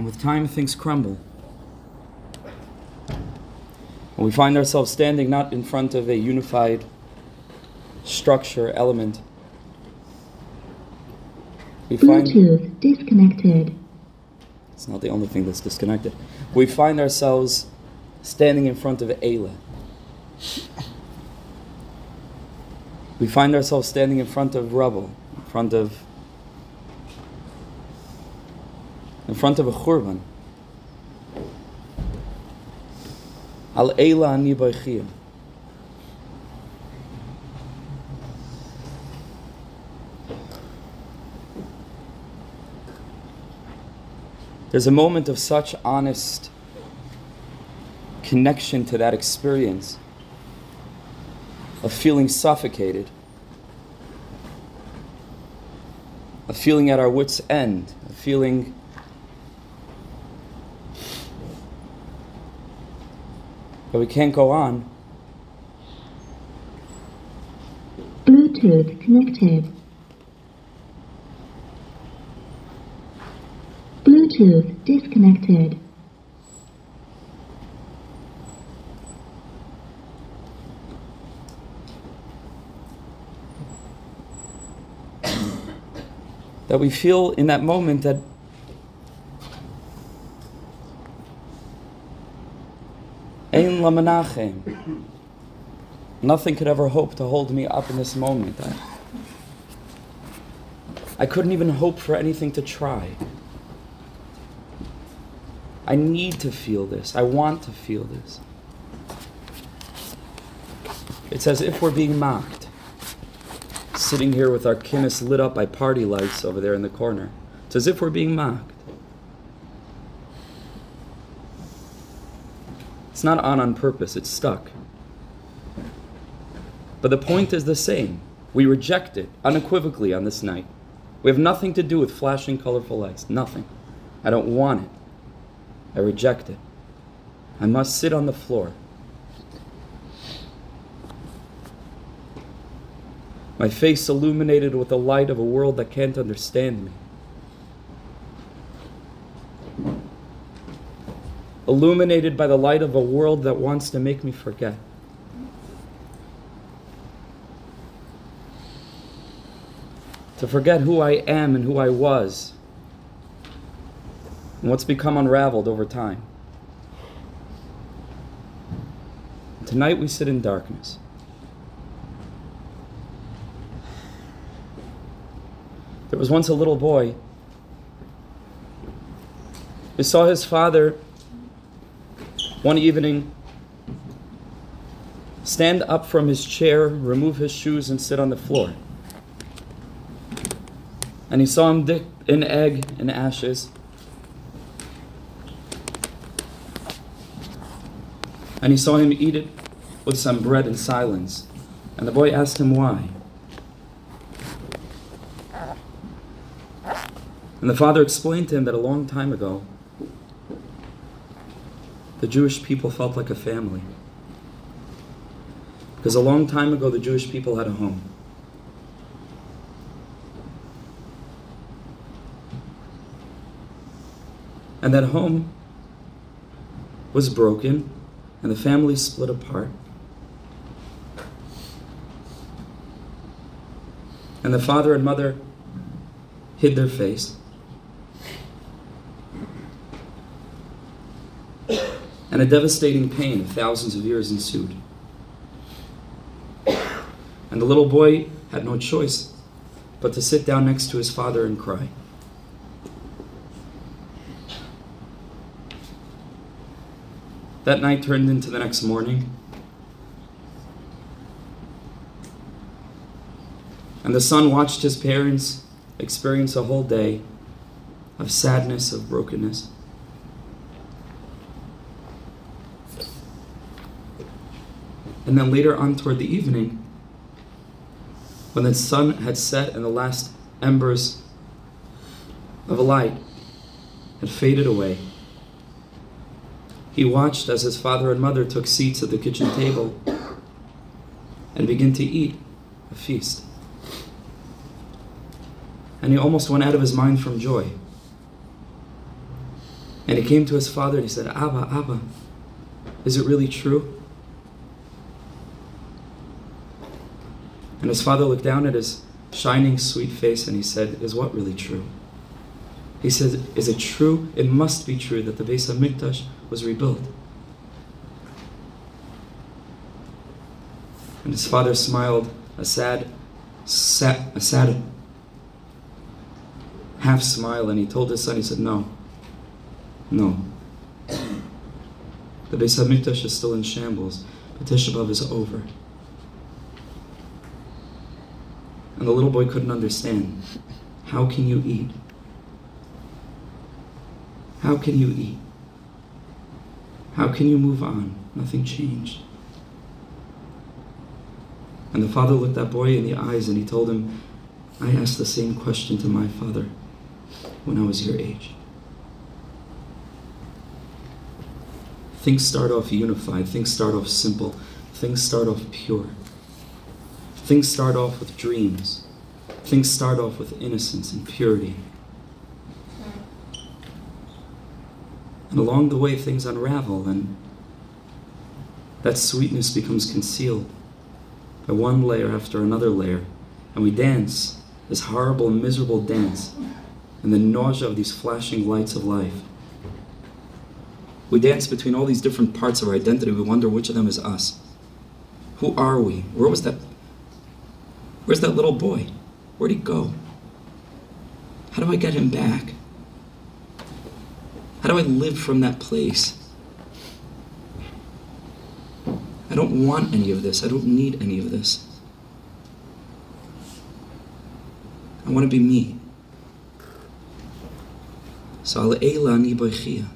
And with time, things crumble. And we find ourselves standing not in front of a unified structure, element. We find Bluetooth disconnected. It's not the only thing that's disconnected. We find ourselves standing in front of Eila. We find ourselves standing in front of rubble, in front of in front of a churban. Al Eila ani There's a moment of such honest connection to that experience of feeling suffocated, of feeling at our wits' end, of feeling But we can't go on. Bluetooth connected. Bluetooth disconnected. that we feel in that moment that Ein Lamanachem. Nothing could ever hope to hold me up in this moment. I, I couldn't even hope for anything to try. I need to feel this. I want to feel this. It's as if we're being mocked. Sitting here with our kinnis lit up by party lights over there in the corner. It's as if we're being mocked. It's not on on purpose, it's stuck. But the point is the same. We reject it unequivocally on this night. We have nothing to do with flashing colorful lights. Nothing. I don't want it. I reject it. I must sit on the floor. My face illuminated with the light of a world that can't understand me. Illuminated by the light of a world that wants to make me forget. To forget who I am and who I was, and what's become unraveled over time. Tonight we sit in darkness. There was once a little boy who saw his father one evening, stand up from his chair, remove his shoes, and sit on the floor. And he saw him dip an egg in ashes. And he saw him eat it with some bread in silence. And the boy asked him why. And the father explained to him that a long time ago, the Jewish people felt like a family. Because a long time ago, the Jewish people had a home. And that home was broken, and the family split apart. And the father and mother hid their face. And a devastating pain of thousands of years ensued. And the little boy had no choice but to sit down next to his father and cry. That night turned into the next morning. And the son watched his parents experience a whole day of sadness, of brokenness. And then later on toward the evening, when the sun had set and the last embers of a light had faded away, he watched as his father and mother took seats at the kitchen table and began to eat a feast. And he almost went out of his mind from joy. And he came to his father and he said, Abba, Abba, is it really true? And his father looked down at his shining, sweet face and he said, Is what really true? He said, Is it true? It must be true that the Beis HaMikdash was rebuilt. And his father smiled a sad, sad, a sad half smile and he told his son, he said, No, no. The Beis HaMikdash is still in shambles, but Tisha B'Av is over. And the little boy couldn't understand. How can you eat? How can you eat? How can you move on? Nothing changed. And the father looked that boy in the eyes and he told him, I asked the same question to my father when I was your age. Things start off unified, things start off simple, things start off pure. Things start off with dreams, things start off with innocence and purity. And along the way, things unravel, and that sweetness becomes concealed by one layer after another layer. And we dance this horrible, miserable dance in the nausea of these flashing lights of life. We dance between all these different parts of our identity. We wonder which of them is us. Who are we? Where was that? Where's that little boy? Where'd he go? How do I get him back? How do I live from that place? I don't want any of this. I don't need any of this. I want to be me. So al eila ani boichia.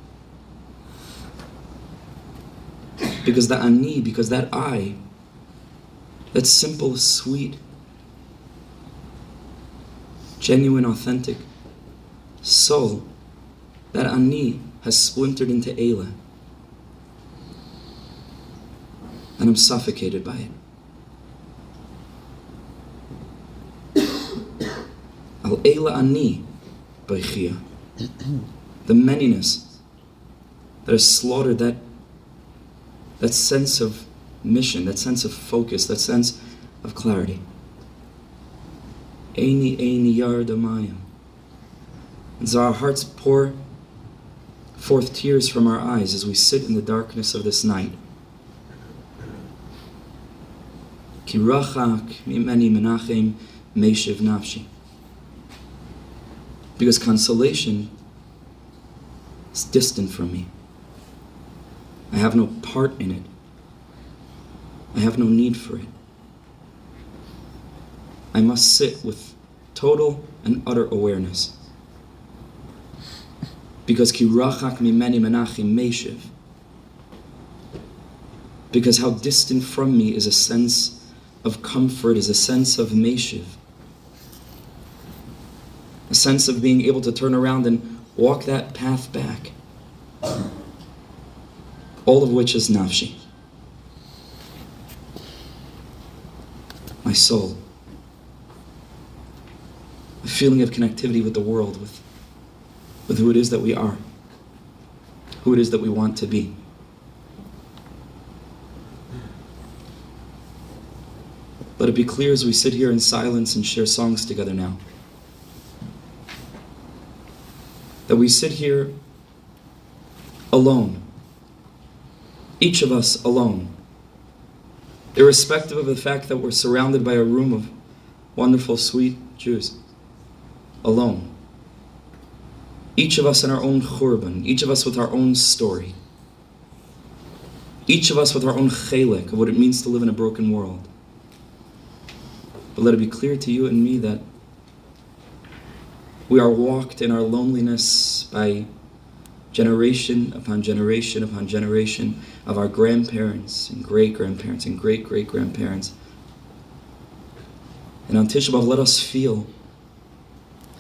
Because that ani, because that I, that simple, sweet, genuine, authentic soul, that ani has splintered into Eila. And I'm suffocated by it. Al Eila ani. The manyness that has slaughtered that, that sense of mission, that sense of focus, that sense of clarity. Eini Eini Yardamayim. And so our hearts pour forth tears from our eyes as we sit in the darkness of this night. Kirachak mimeni menachem meshiv nafshi. Because consolation is distant from me. I have no part in it. I have no need for it. I must sit with total and utter awareness. Because ki rachak mimeni menachim meshiv. Because how distant from me is a sense of comfort, is a sense of meshiv. A sense of being able to turn around and walk that path back. All of which is nafshi. My soul a feeling of connectivity with the world, with, with who it is that we are, who it is that we want to be. Let it be clear as we sit here in silence and share songs together now that we sit here alone, each of us alone, irrespective of the fact that we're surrounded by a room of wonderful, sweet Jews alone. Each of us in our own churban, each of us with our own story. Each of us with our own chelik of what it means to live in a broken world. But let it be clear to you and me that we are walked in our loneliness by generation upon generation upon generation of our grandparents and great grandparents and great great grandparents. And on Tisha B'Av, let us feel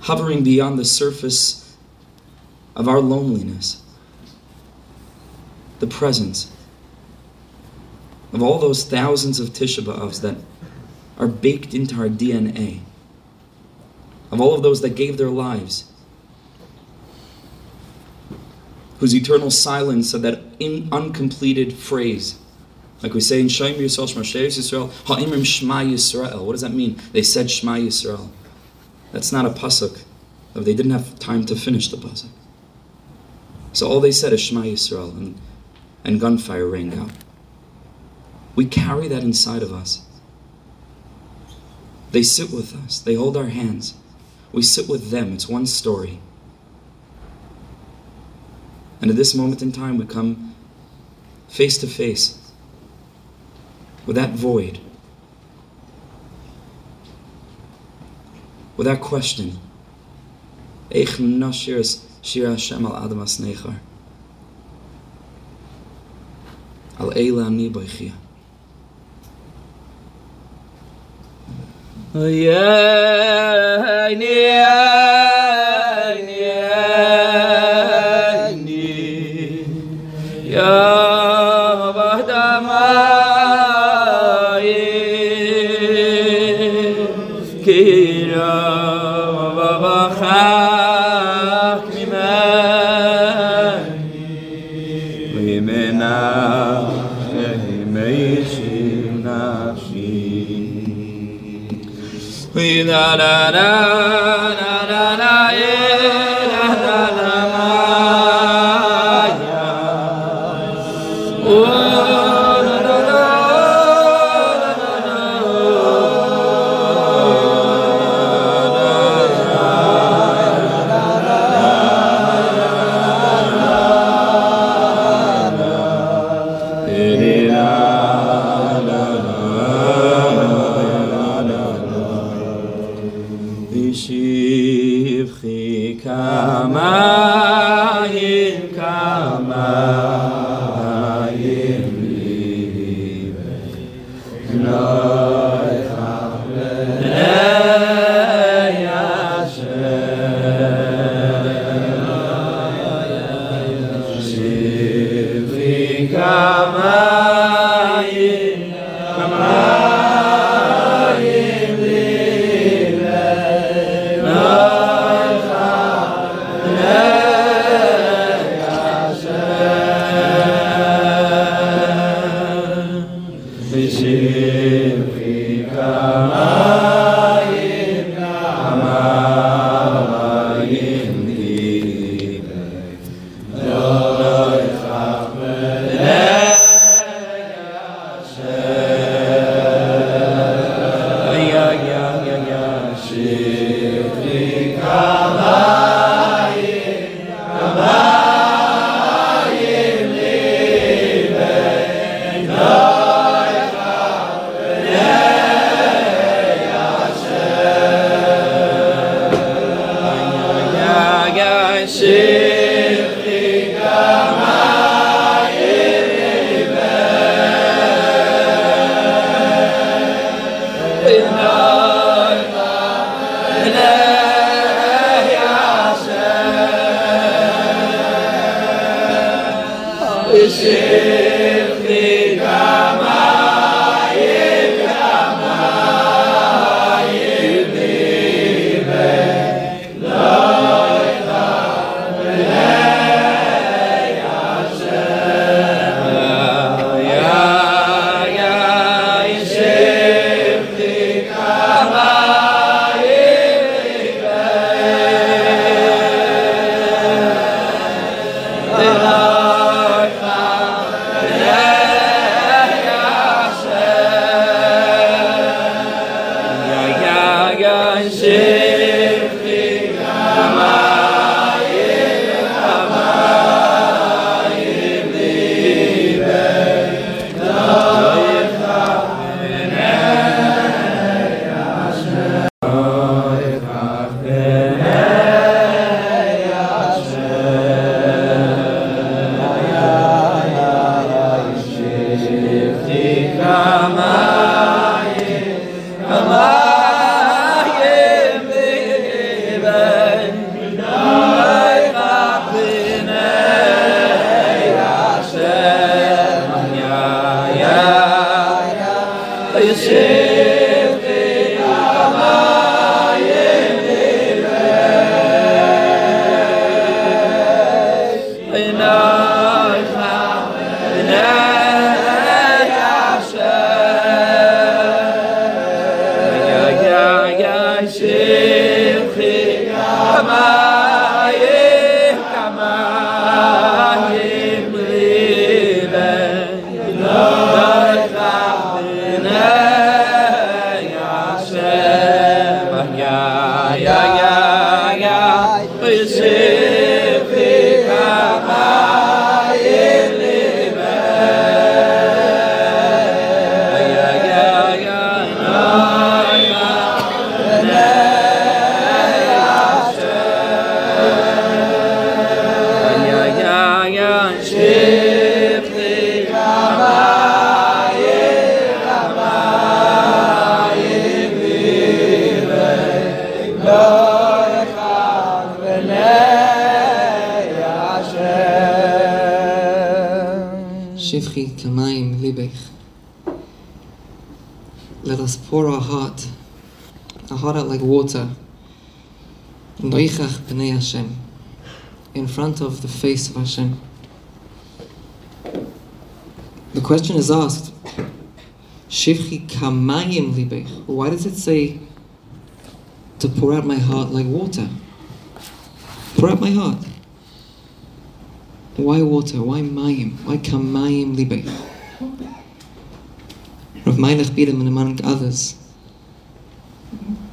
hovering beyond the surface of our loneliness, the presence of all those thousands of Tisha B'Avs that are baked into our DNA, of all of those that gave their lives whose eternal silence said that in uncompleted phrase. Like we say in Shem Yisrael, Shema Yisrael, Ha'imrim Shema Yisrael. What does that mean? They said Shema Yisrael. That's not a pasuk. They didn't have time to finish the pasuk. So all they said is Shema Yisrael, and, and gunfire rang out. We carry that inside of us. They sit with us, they hold our hands. We sit with them. It's one story. And at this moment in time, we come face to face with that void, with that question. Ani boichia. na na na na Shivchi Hashem. In front of the face of Hashem. The question is asked, Shivchi kamayim libech. Why does it say to pour out my heart like water? Pour out my heart. Why water? Why mayim? Why kamayim libech? Rav Meilech Biderman and among others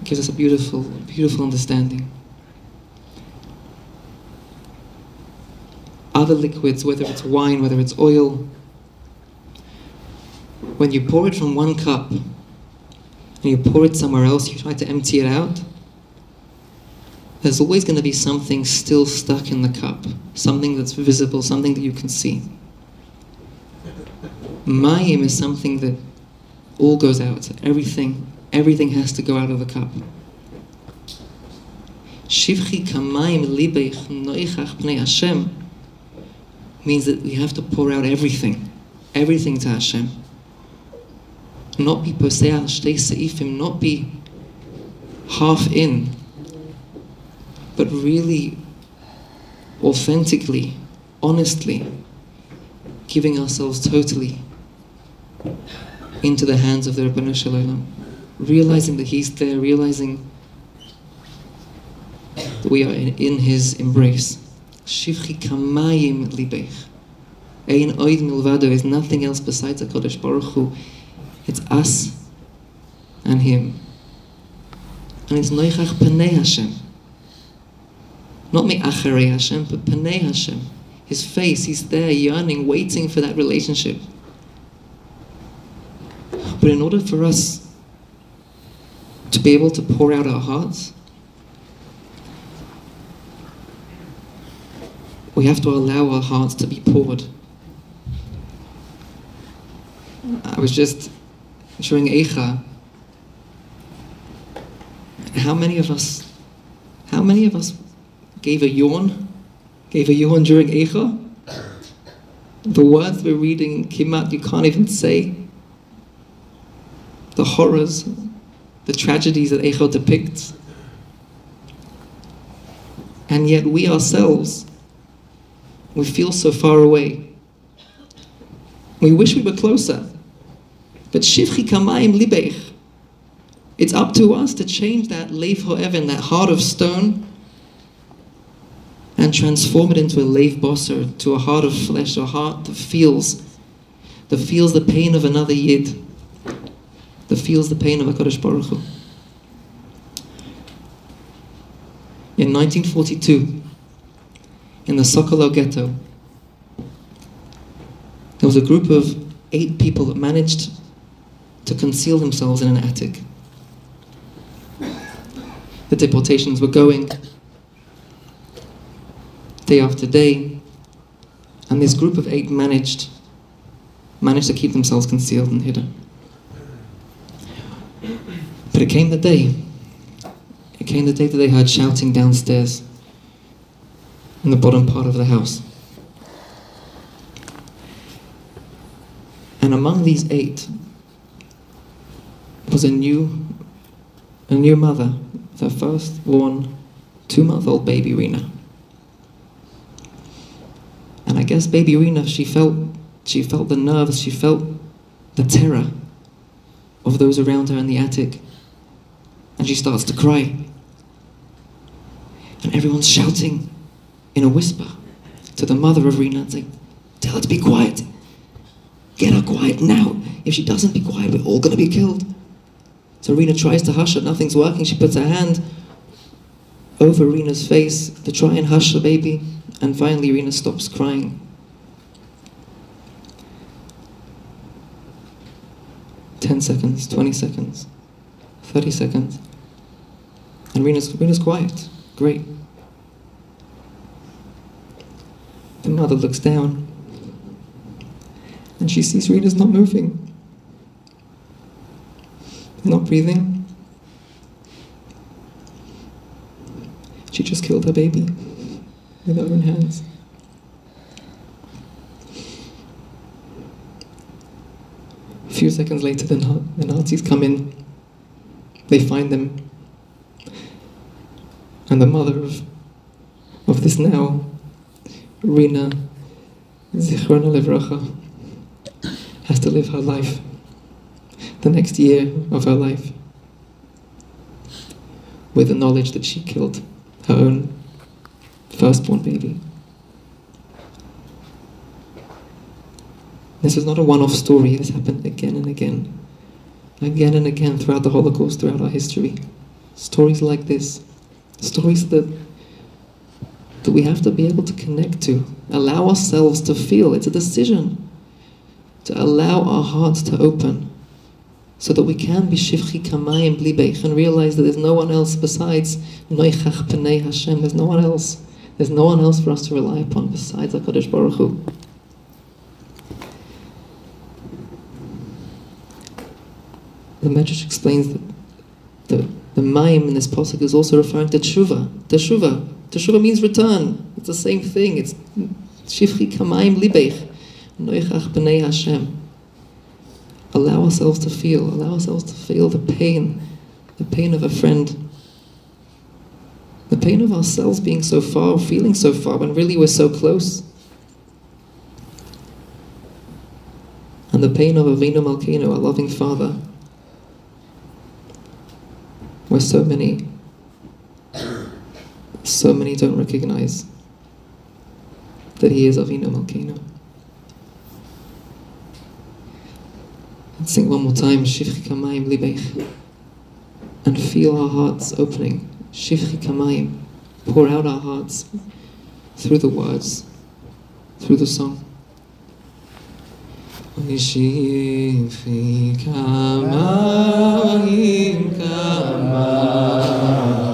gives us a beautiful, beautiful understanding. Other liquids, whether it's wine, whether it's oil, when you pour it from one cup and you pour it somewhere else, you try to empty it out, there's always going to be something still stuck in the cup, something that's visible, something that you can see. Mayim is something that all goes out. Everything, everything has to go out of the cup. Shivchi kamayim libech noichach pnei Hashem means that we have to pour out everything, everything to Hashem. Not be posei al shtei seifim, not be half in, but really authentically, honestly, giving ourselves totally into the hands of the Ribbono Shel Olam, realizing that He's there, realizing that we are in, in His embrace. Shivchi kamayim libech. Ein oid milvado is nothing else besides HaKadosh Baruch Hu. It's us and Him. And it's noichach panei Hashem. Not me acharei Hashem, but panei Hashem. His face, He's there yearning, waiting for that relationship. But in order for us to be able to pour out our hearts, we have to allow our hearts to be poured. I was just during Eicha. How many of us, how many of us gave a yawn, gave a yawn during Eicha? The words we're reading out, you can't even say. The horrors, the tragedies that Eicha depicts. And yet we ourselves, we feel so far away. We wish we were closer. But Shivchi Kamayim Libech, it's up to us to change that Leif Ho'even, that heart of stone, and transform it into a Leif Bosser, to a heart of flesh, a heart that feels, that feels the pain of another Yid, that feels the pain of HaKadosh Baruch Hu. In 1942, in the Sokolow ghetto, there was a group of eight people that managed to conceal themselves in an attic. The deportations were going day after day, and this group of eight managed managed to keep themselves concealed and hidden. But it came the day. It came the day that they heard shouting downstairs in the bottom part of the house. And among these eight was a new, a new mother, her firstborn two-month-old baby Rena. And I guess baby Rena, she felt, she felt the nerves, she felt the terror of those around her in the attic. And she starts to cry. And everyone's shouting in a whisper to the mother of Rena and saying, Tell her to be quiet. Get her quiet now. If she doesn't be quiet, we're all going to be killed. So Rena tries to hush her. Nothing's working. She puts her hand over Rena's face to try and hush the baby. And finally, Rena stops crying. Ten seconds, 20 seconds, 30 seconds. And Rena's, Rena's quiet. Great. The mother looks down and she sees Rena's not moving, not breathing. She just killed her baby with her own hands. A few seconds later, the, the Nazis come in. They find them. And the mother of, of this now, Rina Zichrona Livracha, has to live her life, the next year of her life, with the knowledge that she killed her own firstborn baby. This is not a one off story, this happened again and again, again and again throughout the Holocaust, throughout our history. Stories like this, stories that, that we have to be able to connect to, allow ourselves to feel. It's a decision to allow our hearts to open so that we can be shivchi kamayim blibeich and realize that there's no one else besides noichach pnei Hashem. There's no one else. There's no one else for us to rely upon besides HaKadosh Baruch Hu. The Medrash explains that the, the mayim in this pasuk is also referring to tshuva. Teshuva. Teshuva means return. It's the same thing. It's shivchi kamayim libech, Noichach b'nei Hashem. Allow ourselves to feel, allow ourselves to feel the pain, the pain of a friend, the pain of ourselves being so far, feeling so far, when really we're so close. And the pain of Avinu Malkeinu, our loving Father, where so many, so many don't recognize that He is Avinu Malkeinu. Let's sing one more time, Shivchi Kamayim Libeich. And feel our hearts opening. Shivchi Kamayim. Pour out our hearts through the words, through the song. Shivchi Kamayim Kamayim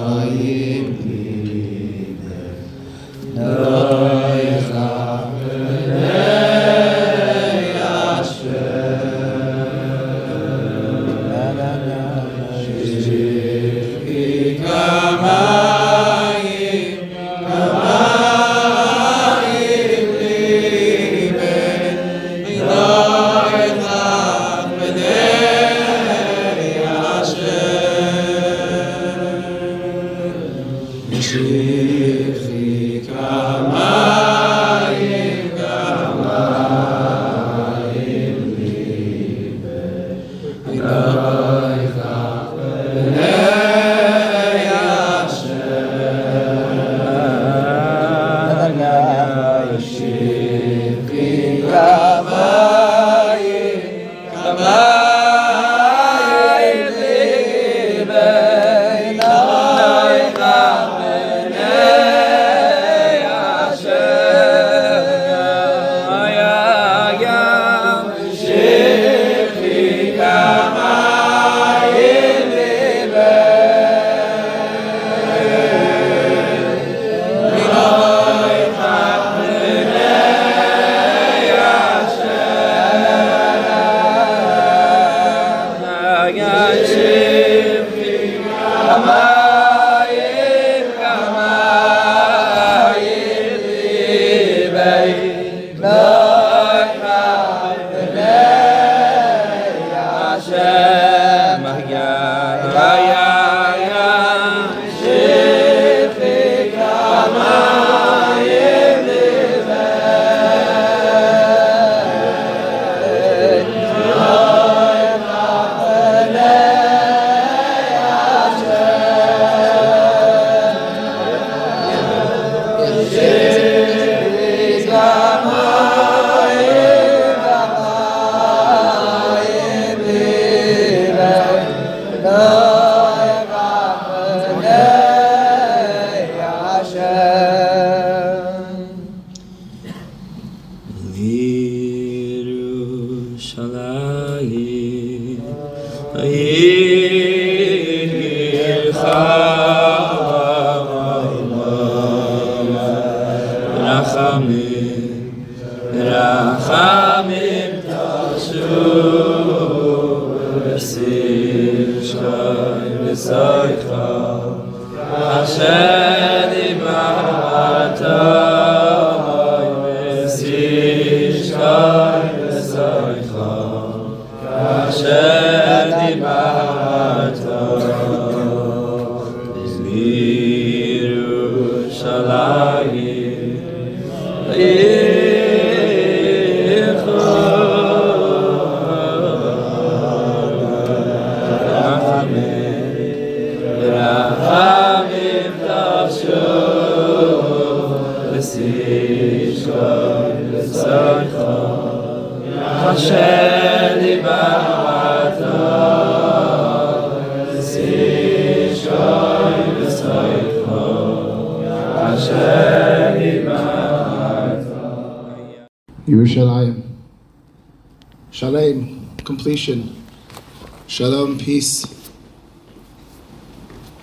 רחמים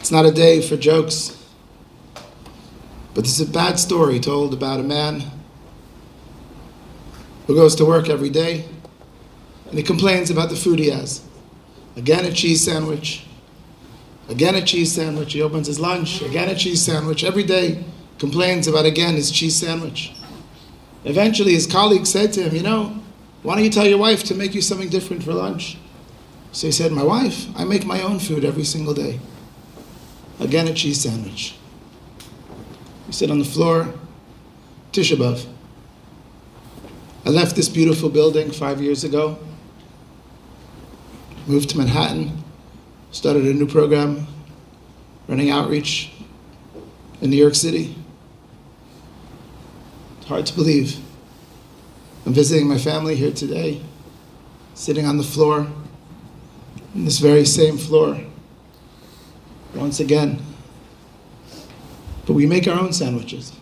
It's not a day for jokes, but this is a bad story told about a man who goes to work every day and he complains about the food he has. Again, a cheese sandwich. Again, a cheese sandwich. He opens his lunch. Again, a cheese sandwich. Every day, complains about again his cheese sandwich. Eventually, his colleague said to him, You know, why don't you tell your wife to make you something different for lunch? So he said, My wife, I make my own food every single day. Again, a cheese sandwich. We sit on the floor, Tisha B'Av. I left this beautiful building five years ago, moved to Manhattan, started a new program, running outreach in New York City. It's hard to believe. I'm visiting my family here today, sitting on the floor, on this very same floor, once again. But we make our own sandwiches.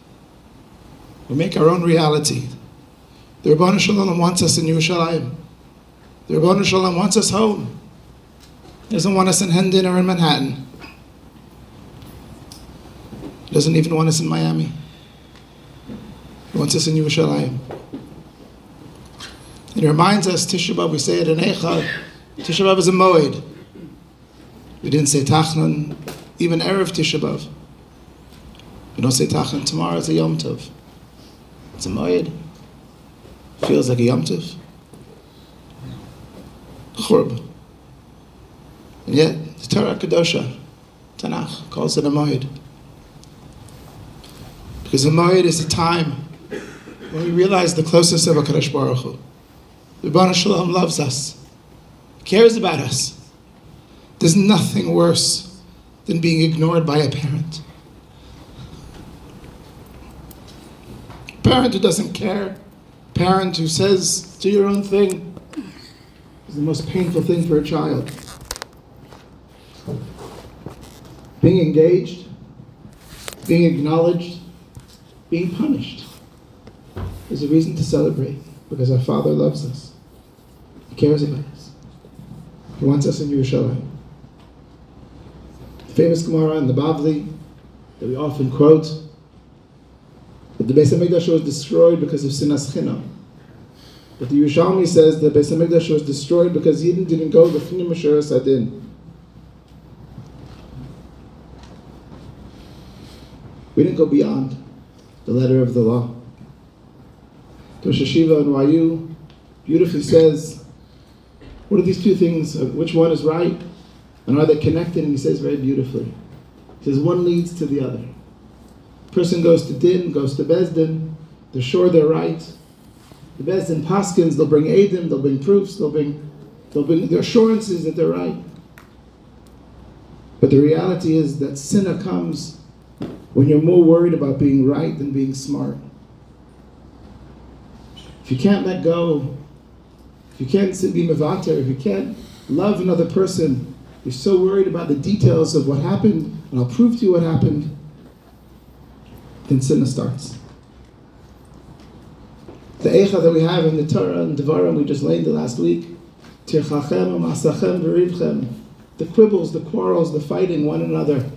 We make our own reality. The Ribbono Shel Olam wants us in Yerushalayim. The Ribbono Shel Olam wants us home. He doesn't want us in Hendon or in Manhattan. He doesn't even want us in Miami. He wants us in Yerushalayim. It reminds us, Tisha B'Av, we say it in Eicha, Tisha B'Av is a moed. We didn't say Tachnun, even Erev Tisha B'Av. We don't say Tachnun tomorrow, it's a Yom Tov. It's a moed. Feels like a Yom Tov. Churb. And yet, the Torah Kedosha, Tanakh, calls it a moed. Because a moed is a time when we realize the closeness of HaKadosh Baruch Hu. The Ribbono Shel Olam loves us, cares about us. There's nothing worse than being ignored by a parent. Parent who doesn't care, parent who says, do your own thing, is the most painful thing for a child. Being engaged, being acknowledged, being punished is a reason to celebrate because our Father loves us. He cares about us. He wants us in Yerushalayim. The famous Gemara in the Bavli that we often quote that the Beis Hamikdash was destroyed because of sinas chinam. But the Yerushalmi says that Beis Hamikdash was destroyed because Yidden didn't go the Finim Asher Sadin. We didn't go beyond the letter of the law. Rosh Hashiva and Wayu beautifully says, what are these two things? Which one is right? And are they connected? And he says very beautifully. He says one leads to the other. Person goes to Din, goes to Beis Din, they're sure they're right. The Beis Din Paskins, they'll bring Eidim, they'll bring proofs, they'll bring, they'll bring their assurances that they're right. But the reality is that sinna comes when you're more worried about being right than being smart. If you can't let go, if you can't be mevater, if you can't love another person, you're so worried about the details of what happened, and I'll prove to you what happened, then sinna starts. The eicha that we have in the Torah and Devarim we just learned the last week Torchachem v'rivchem. The quibbles, the quarrels, the fighting one another.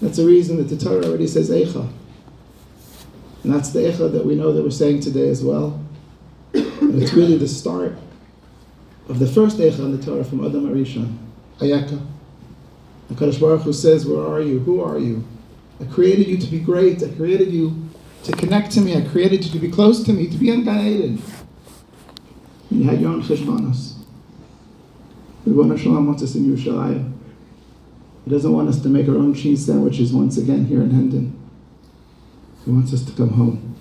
That's the reason that the Torah already says Eicha. And that's the Eicha that we know that we're saying today as well. And it's really the start of the first Eicha in the Torah from Adam HaRishon, Ayeka. The Kadosh Baruch Hu says, Where are you? Who are you? I created you to be great. I created you to connect to me. I created you to be close to me, to be Eden. And you had your own cheshbonos. Ribbono Shel Olam wants us in Yerushalayim. He doesn't want us to make our own cheese sandwiches once again here in Hendon. He wants us to come home.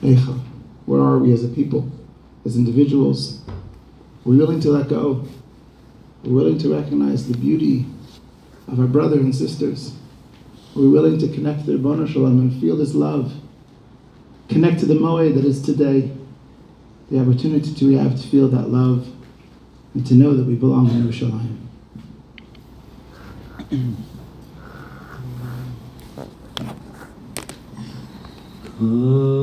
Eicha, where are we as a people, as individuals? We're willing to let go. We're willing to recognize the beauty of our brother and sisters. We're willing to connect to Ribbono Shel Olam and feel his love. Connect to the Moed that is today. The opportunity to we have to feel that love and to know that we belong in Yerushalayim. Oh,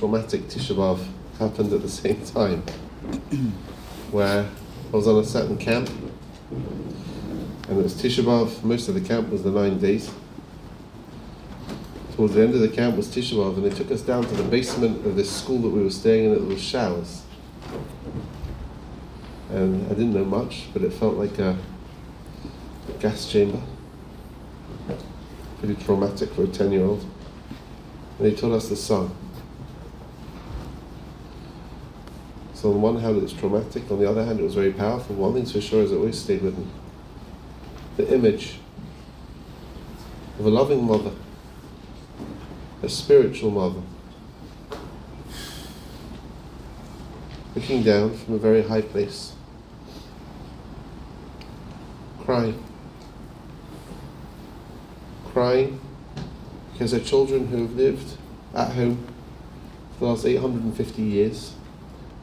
traumatic Tisha B'Av happened at the same time, where I was on a certain camp, and it was Tisha B'Av. Most of the camp was the nine days. Towards the end of the camp was Tisha B'Av, and they took us down to the basement of this school that we were staying in. It was showers, and I didn't know much, but it felt like a gas chamber. Pretty traumatic for a ten-year-old. And he taught us the song. So on the one hand it was traumatic, on the other hand it was very powerful. One thing's for sure is it always stayed with me. The image of a loving mother, a spiritual mother, looking down from a very high place, crying. Crying because her children who have lived at home for the last 850 years,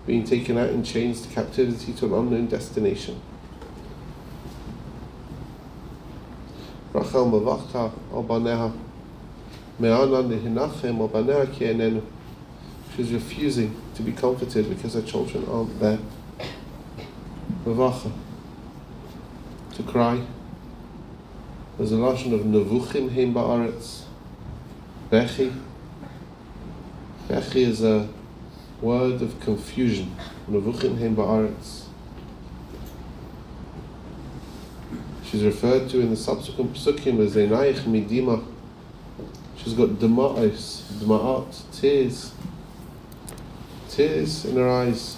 being taken out in chains to captivity to an unknown destination. Rachel Mavachta al Baneha, Me'ana Nihinachem al Baneha ki enenu. She's refusing to be comforted because her children aren't there. Mavacha, to cry. There's a lashon of Nevuchim Heim Ba'aretz. Bechi. Bechi is a word of confusion. She's referred to in the subsequent psukim as Einayich Midima. She's got Dema'is, Dema'at, tears. Tears in her eyes.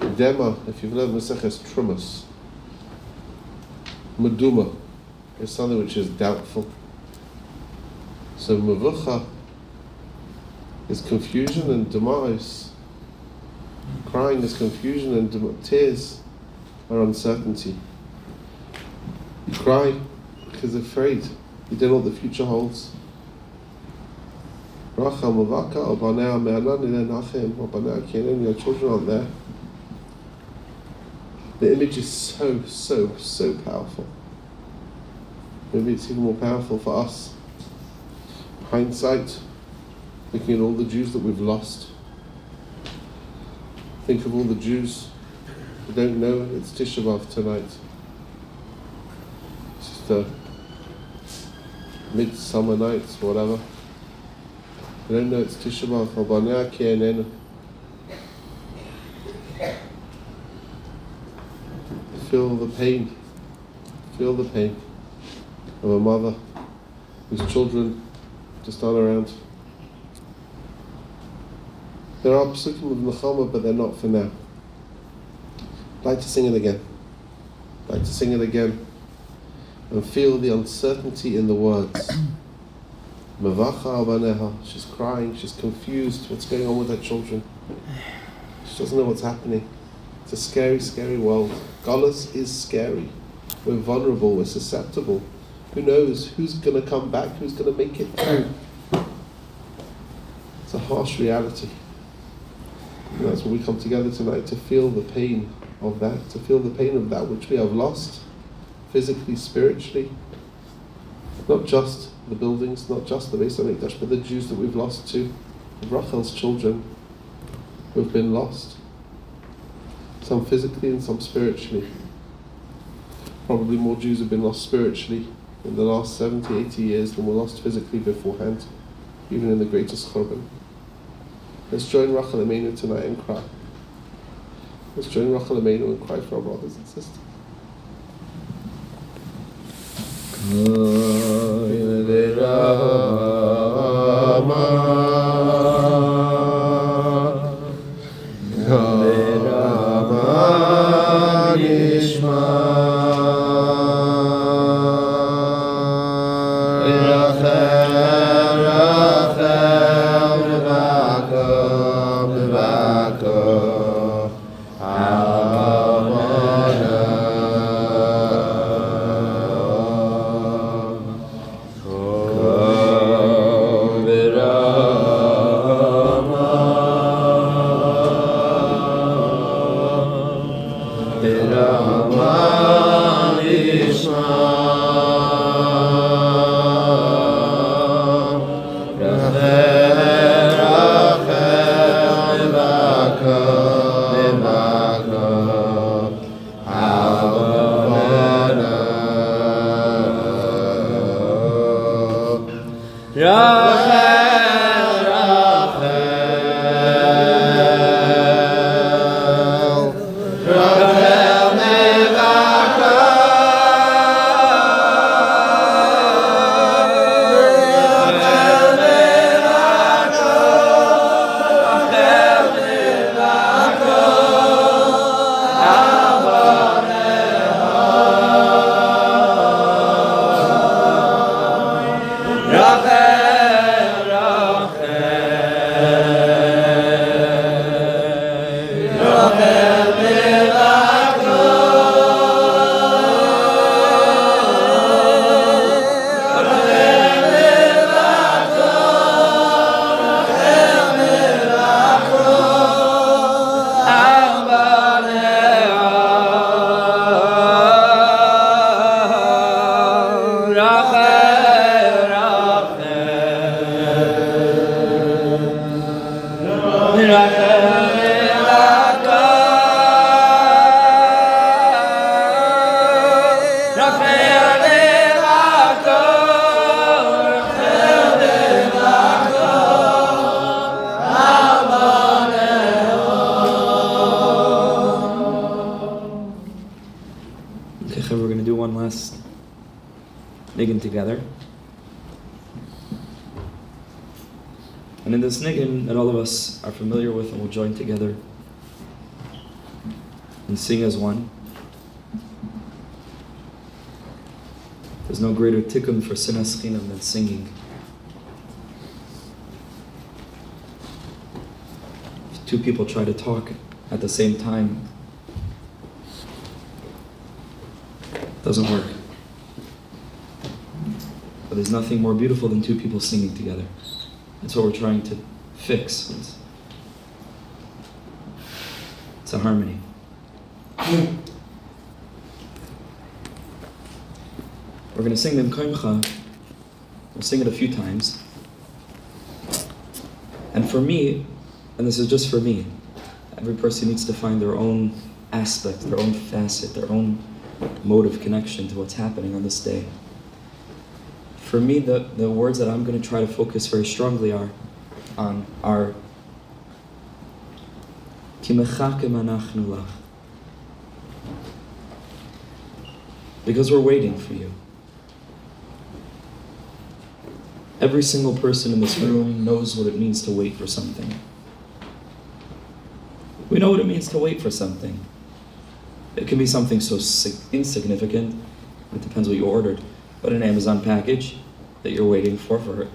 Dema, if you've learned Maseches Trumas. Meduma is something which is doubtful. So Mavucha is confusion and demise. Crying is confusion and dem- tears are uncertainty. You cry because you're afraid. You don't know what the future holds. Your children aren't there. The image is so, so, so powerful. Maybe it's even more powerful for us. Hindsight, looking of all the Jews that we've lost. Think of all the Jews who don't know it's Tisha B'Av tonight. It's just a midsummer night whatever. They don't know it's Tisha B'Av. Feel the pain. Feel the pain of a mother whose children just aren't around. There are psukim of Nechama, but they're not for now. I'd like to sing it again. I'd like to sing it again and feel the uncertainty in the words. Abaneha, she's crying, she's confused, what's going on with her children? She doesn't know what's happening. It's a scary, scary world. Golas is scary. We're vulnerable, we're susceptible. Who knows who's going to come back, who's going to make it through? It's a harsh reality. And that's why we come together tonight to feel the pain of that, to feel the pain of that which we have lost, physically, spiritually. Not just the buildings, not just the Beis Hamikdash, but the Jews that we've lost too, Rachel's children who have been lost. Some physically and some spiritually. Probably more Jews have been lost spiritually in the last 70, 80 years than were lost physically beforehand, even in the greatest Churban. Let's join Rachel Imeinu tonight and cry. Let's join Rachel Imeinu and cry for our brothers and sisters. Niggin together. And in this niggin that all of us are familiar with and will join together and sing as one. No greater tikkun for sinas chinam than singing. If two people try to talk at the same time, doesn't work. But there's nothing more beautiful than two people singing together. That's what we're trying to fix. It's a harmony. We're going to sing them Mkoimcha. We'll sing it a few times. And for me, and this is just for me, every person needs to find their own aspect, their own facet, their own mode of connection to what's happening on this day. For me, the, the words that I'm going to try to focus very strongly are on are because we're waiting for you. Every single person in this room knows what it means to wait for something. We know what it means to wait for something. It can be something so insignificant, it depends what you ordered, but an Amazon package that you're waiting for for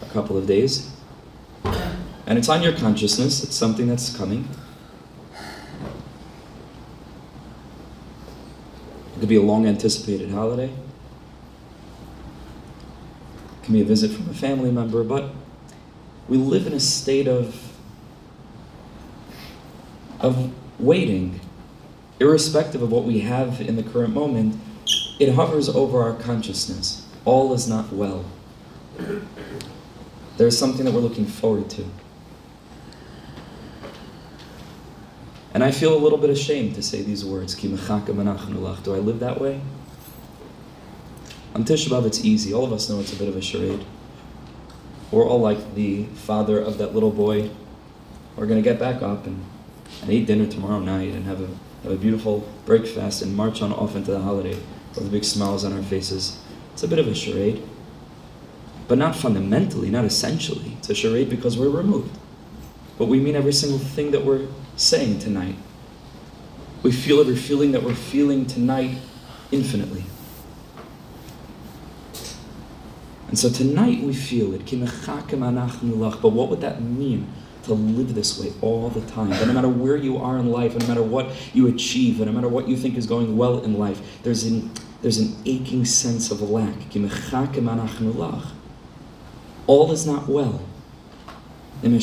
a couple of days. And it's on your consciousness, it's something that's coming. It could be a long anticipated holiday. It can be a visit from a family member, but we live in a state of of waiting irrespective of what we have in the current moment, it hovers over our consciousness. All is not well. There's something that we're looking forward to. And I feel a little bit ashamed to say these words. Do I live that way? On Tisha B'Av, it's easy. All of us know it's a bit of a charade. We're all like the father of that little boy. We're going to get back up and, and eat dinner tomorrow night and have a have a beautiful breakfast and march on off into the holiday with big smiles on our faces. It's a bit of a charade. But not fundamentally, not essentially. It's a charade because we're removed. But we mean every single thing that we're saying tonight. We feel every feeling that we're feeling tonight infinitely. And so tonight we feel it. But what would that mean? to live this way all the time. That no matter where you are in life, and no matter what you achieve, and no matter what you think is going well in life, there's an, there's an aching sense of lack. All is not well. When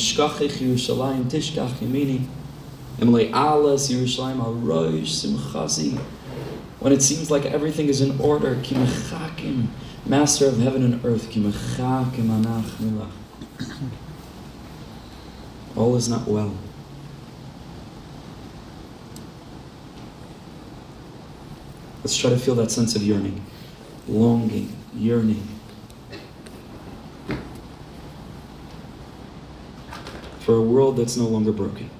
it seems like everything is in order, Master of heaven and earth, all is not well. Let's try to feel that sense of yearning, longing, yearning. For a world that's no longer broken.